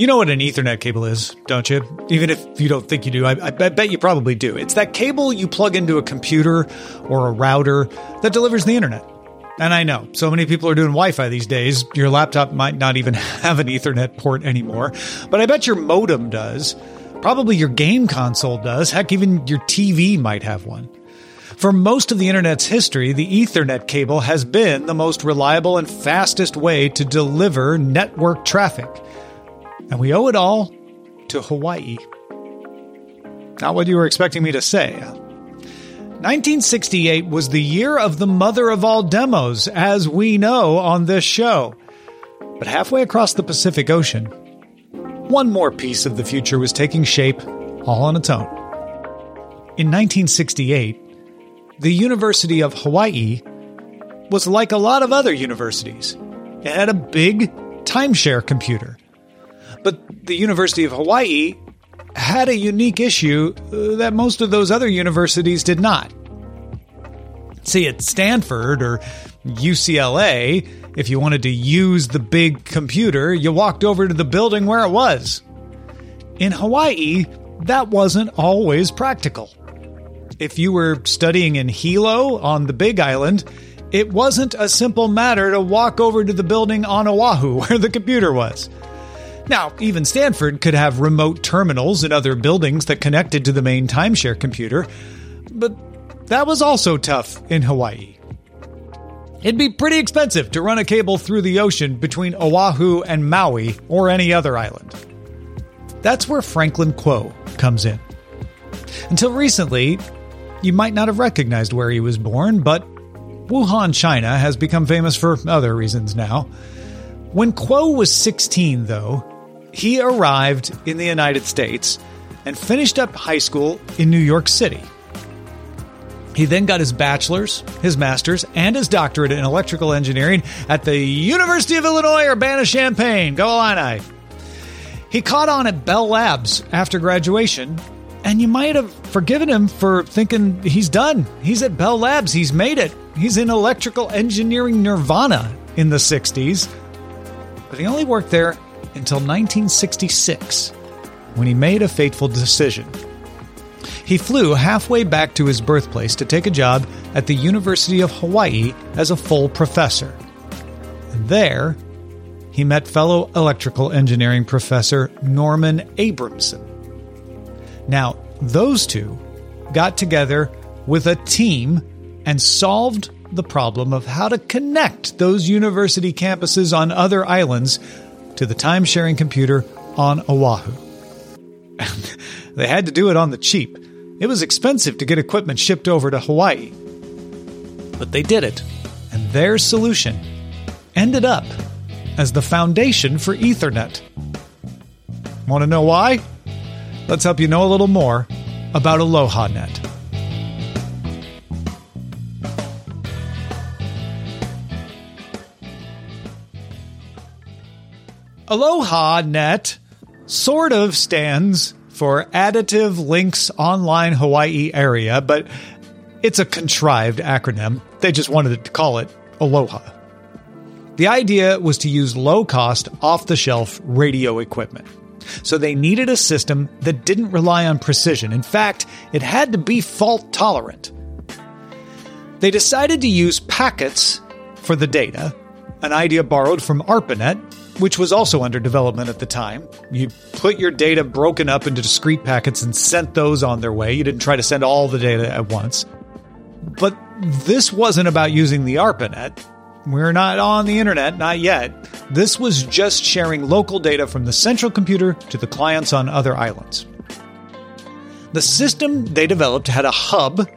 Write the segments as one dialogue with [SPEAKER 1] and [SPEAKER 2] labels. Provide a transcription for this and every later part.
[SPEAKER 1] You know what an Ethernet cable is, don't you? Even if you don't think you do, I, I, bet you probably do. It's that cable you plug into a computer or a router that delivers the internet. And I know so many people are doing Wi Fi these days, your laptop might not even have an Ethernet port anymore. But I bet your modem does. Probably your game console does. Heck, even your TV might have one. For most of the internet's history, the Ethernet cable has been the most reliable and fastest way to deliver network traffic. And we owe it all to Hawaii. Not what you were expecting me to say. 1968 was the year of the mother of all demos, as we know on this show. But halfway across the Pacific Ocean, one more piece of the future was taking shape all on its own. In 1968, the University of Hawaii was like a lot of other universities. It had a big timeshare computer. But the University of Hawaii had a unique issue uh, that most of those other universities did not. See, at Stanford or UCLA, if you wanted to use the big computer, you walked over to the building where it was. In Hawaii, that wasn't always practical. If you were studying in Hilo on the Big Island, it wasn't a simple matter to walk over to the building on Oahu where the computer was. Now, even Stanford could have remote terminals in other buildings that connected to the main timeshare computer, but that was also tough in Hawaii. It'd be pretty expensive to run a cable through the ocean between Oahu and Maui or any other island. That's where Franklin Kuo comes in. Until recently, you might not have recognized where he was born, but Wuhan, China has become famous for other reasons now. When Kuo was 16, though, he arrived in the United States and finished up high school in New York City. He then got his bachelor's, his master's, and his doctorate in electrical engineering at the University of Illinois Urbana Champaign. Go Illini! He caught on at Bell Labs after graduation, and you might have forgiven him for thinking he's done. He's at Bell Labs, he's made it. He's in electrical engineering nirvana in the 60s. But he only worked there until 1966, when he made a fateful decision. He flew halfway back to his birthplace to take a job at the University of Hawaii as a full professor. And there, he met fellow electrical engineering professor Norman Abramson. Now, those two got together with a team and solved the problem of how to connect those university campuses on other islands to the time sharing computer on Oahu. they had to do it on the cheap. It was expensive to get equipment shipped over to Hawaii. But they did it, and their solution ended up as the foundation for Ethernet. Want to know why? Let's help you know a little more about AlohaNet. AlohaNet sort of stands for Additive Links Online Hawaii Area, but it's a contrived acronym. They just wanted to call it Aloha. The idea was to use low cost, off the shelf radio equipment. So they needed a system that didn't rely on precision. In fact, it had to be fault tolerant. They decided to use packets for the data, an idea borrowed from ARPANET, which was also under development at the time. You put your data broken up into discrete packets and sent those on their way. You didn't try to send all the data at once. But this wasn't about using the ARPANET. We're not on the internet, not yet. This was just sharing local data from the central computer to the clients on other islands. The system they developed had a hub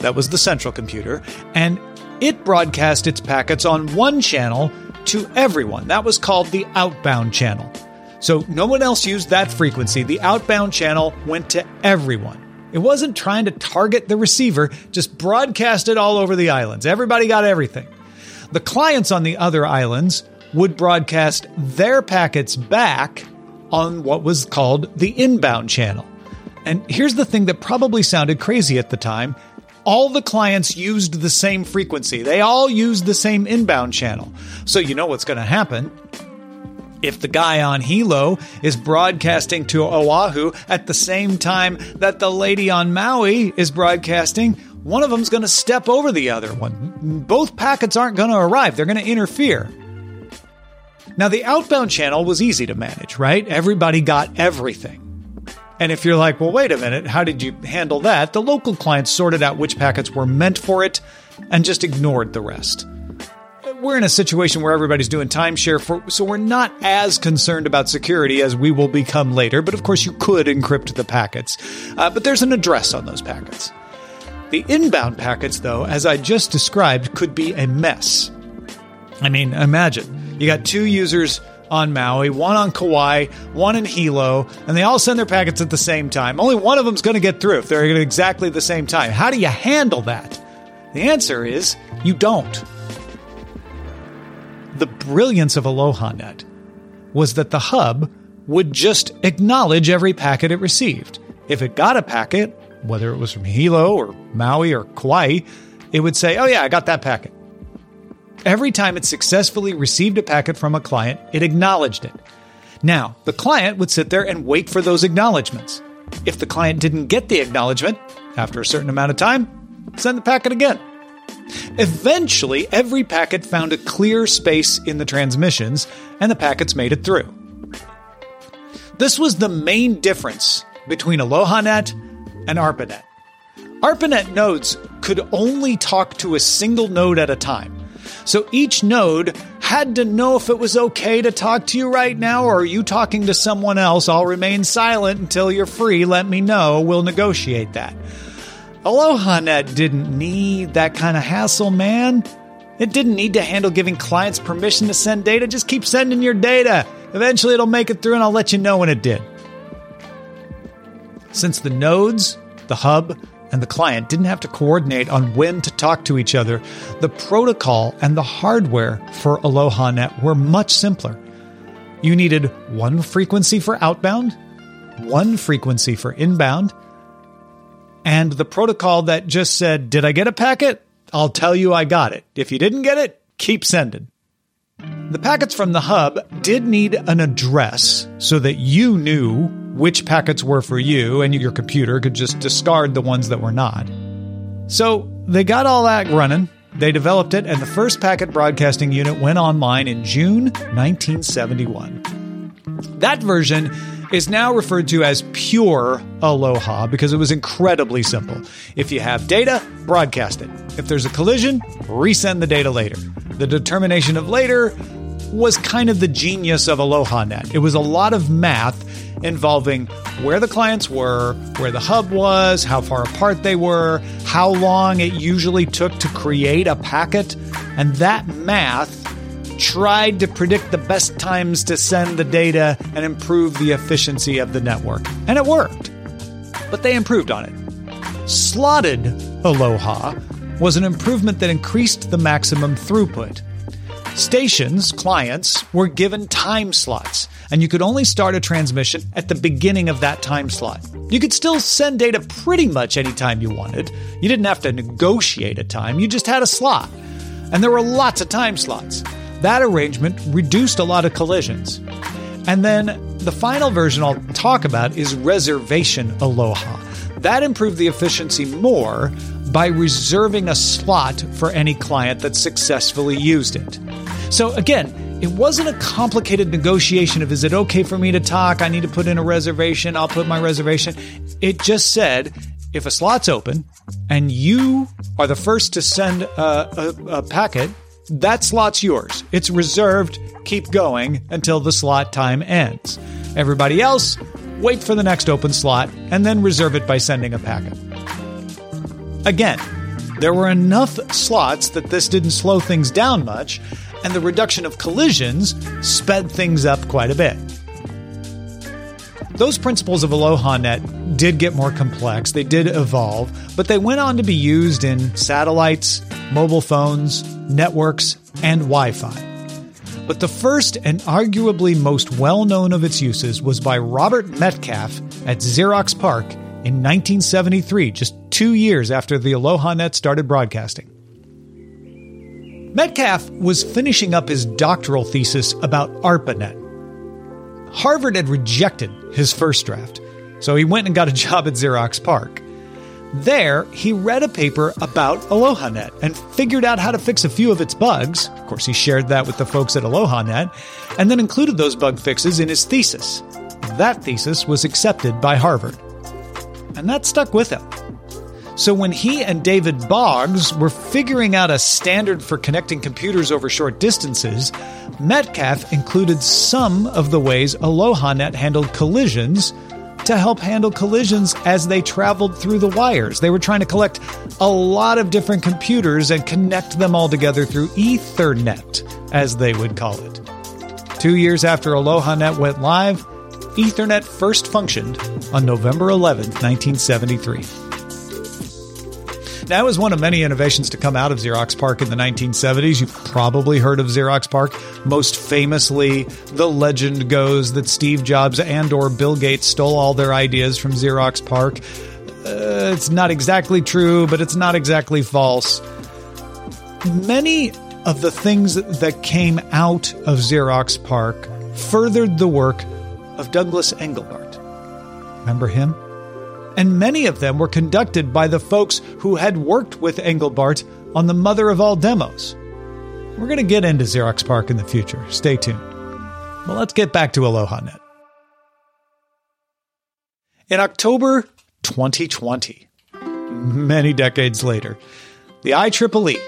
[SPEAKER 1] that was the central computer, and it broadcast its packets on one channel to everyone. That was called the outbound channel. So no one else used that frequency. The outbound channel went to everyone. It wasn't trying to target the receiver, just broadcast it all over the islands. Everybody got everything. The clients on the other islands would broadcast their packets back on what was called the inbound channel. And here's the thing that probably sounded crazy at the time all the clients used the same frequency. They all used the same inbound channel. So you know what's going to happen. If the guy on Hilo is broadcasting to Oahu at the same time that the lady on Maui is broadcasting, one of them's going to step over the other one. Both packets aren't going to arrive, they're going to interfere. Now, the outbound channel was easy to manage, right? Everybody got everything. And if you're like, well, wait a minute, how did you handle that? The local clients sorted out which packets were meant for it and just ignored the rest. We're in a situation where everybody's doing timeshare, for, so we're not as concerned about security as we will become later. But of course, you could encrypt the packets. Uh, but there's an address on those packets. The inbound packets, though, as I just described, could be a mess. I mean, imagine you got two users on Maui, one on Kauai, one in Hilo, and they all send their packets at the same time. Only one of them's going to get through if they're at exactly the same time. How do you handle that? The answer is you don't. The brilliance of AlohaNet was that the hub would just acknowledge every packet it received. If it got a packet, whether it was from Hilo or Maui or Kauai, it would say, Oh, yeah, I got that packet. Every time it successfully received a packet from a client, it acknowledged it. Now, the client would sit there and wait for those acknowledgments. If the client didn't get the acknowledgement, after a certain amount of time, send the packet again. Eventually, every packet found a clear space in the transmissions, and the packets made it through. This was the main difference between AlohaNet and ARPANET. ARPANET nodes could only talk to a single node at a time. So each node had to know if it was okay to talk to you right now or are you talking to someone else. I'll remain silent until you're free. Let me know. We'll negotiate that. AlohaNet didn't need that kind of hassle, man. It didn't need to handle giving clients permission to send data. Just keep sending your data. Eventually it'll make it through and I'll let you know when it did. Since the nodes, the hub, and the client didn't have to coordinate on when to talk to each other, the protocol and the hardware for AlohaNet were much simpler. You needed one frequency for outbound, one frequency for inbound, and the protocol that just said, Did I get a packet? I'll tell you I got it. If you didn't get it, keep sending. The packets from the hub did need an address so that you knew which packets were for you and your computer could just discard the ones that were not. So they got all that running. They developed it, and the first packet broadcasting unit went online in June 1971. That version is now referred to as pure Aloha because it was incredibly simple. If you have data, broadcast it. If there's a collision, resend the data later. The determination of later was kind of the genius of AlohaNet. It was a lot of math involving where the clients were, where the hub was, how far apart they were, how long it usually took to create a packet, and that math tried to predict the best times to send the data and improve the efficiency of the network. And it worked. But they improved on it. Slotted Aloha was an improvement that increased the maximum throughput. Stations, clients, were given time slots, and you could only start a transmission at the beginning of that time slot. You could still send data pretty much anytime you wanted. You didn't have to negotiate a time, you just had a slot. And there were lots of time slots. That arrangement reduced a lot of collisions. And then the final version I'll talk about is reservation aloha. That improved the efficiency more, by reserving a slot for any client that successfully used it. So again, it wasn't a complicated negotiation of is it okay for me to talk? I need to put in a reservation. I'll put my reservation. It just said if a slot's open and you are the first to send a, a, a packet, that slot's yours. It's reserved. Keep going until the slot time ends. Everybody else, wait for the next open slot and then reserve it by sending a packet. Again, there were enough slots that this didn't slow things down much, and the reduction of collisions sped things up quite a bit. Those principles of AlohaNet did get more complex, they did evolve, but they went on to be used in satellites, mobile phones, networks, and Wi Fi. But the first and arguably most well known of its uses was by Robert Metcalfe at Xerox PARC in 1973, just two years after the AlohaNet started broadcasting. Metcalfe was finishing up his doctoral thesis about ARPANET. Harvard had rejected his first draft, so he went and got a job at Xerox PARC. There, he read a paper about AlohaNet and figured out how to fix a few of its bugs. Of course, he shared that with the folks at AlohaNet, and then included those bug fixes in his thesis. That thesis was accepted by Harvard. And that stuck with him. So when he and David Boggs were figuring out a standard for connecting computers over short distances, Metcalfe included some of the ways AlohaNet handled collisions to help handle collisions as they traveled through the wires. They were trying to collect a lot of different computers and connect them all together through Ethernet, as they would call it. Two years after AlohaNet went live, Ethernet first functioned on November 11, 1973. That was one of many innovations to come out of Xerox PARC in the 1970s. You've probably heard of Xerox PARC. Most famously, the legend goes that Steve Jobs and or Bill Gates stole all their ideas from Xerox PARC. Uh, it's not exactly true, but it's not exactly false. Many of the things that came out of Xerox PARC furthered the work of Douglas Engelbart. Remember him? And many of them were conducted by the folks who had worked with Engelbart on the mother of all demos. We're going to get into Xerox PARC in the future. Stay tuned. Well, let's get back to AlohaNet. In October 2020, many decades later, the IEEE,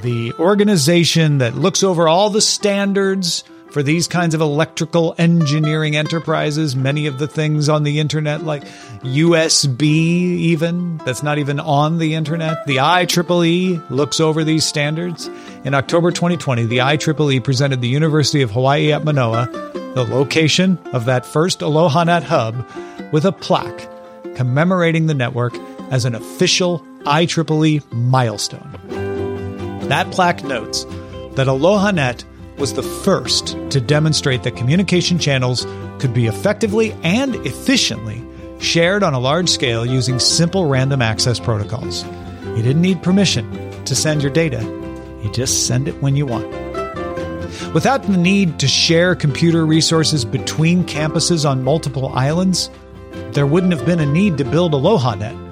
[SPEAKER 1] the organization that looks over all the standards for these kinds of electrical engineering enterprises, many of the things on the internet, like USB, even, that's not even on the internet. The IEEE looks over these standards. In October 2020, the IEEE presented the University of Hawaii at Manoa, the location of that first AlohaNet hub, with a plaque commemorating the network as an official IEEE milestone. That plaque notes that AlohaNet was the first to demonstrate that communication channels could be effectively and efficiently shared on a large scale using simple random access protocols. You didn't need permission to send your data, you just send it when you want. Without the need to share computer resources between campuses on multiple islands, there wouldn't have been a need to build AlohaNet.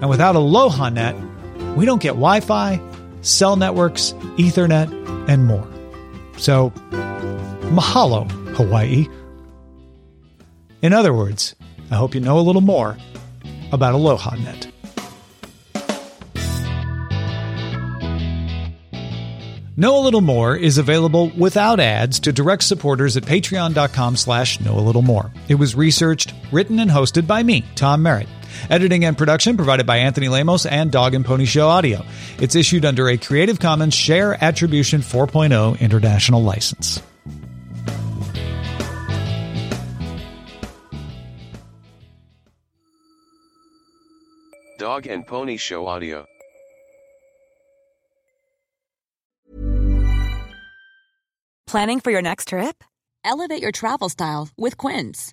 [SPEAKER 1] And without AlohaNet, we don't get Wi Fi, cell networks, Ethernet, and more. So, mahalo, Hawaii. In other words, I hope you know a little more about AlohaNet. Know a Little More is available without ads to direct supporters at patreon.com slash know a little more. It was researched, written, and hosted by me, Tom Merritt. Editing and production provided by Anthony Lemos and Dog and Pony Show Audio. It's issued under a Creative Commons Share Attribution 4.0 international license.
[SPEAKER 2] Dog and Pony Show Audio.
[SPEAKER 3] Planning for your next trip? Elevate your travel style with Quince.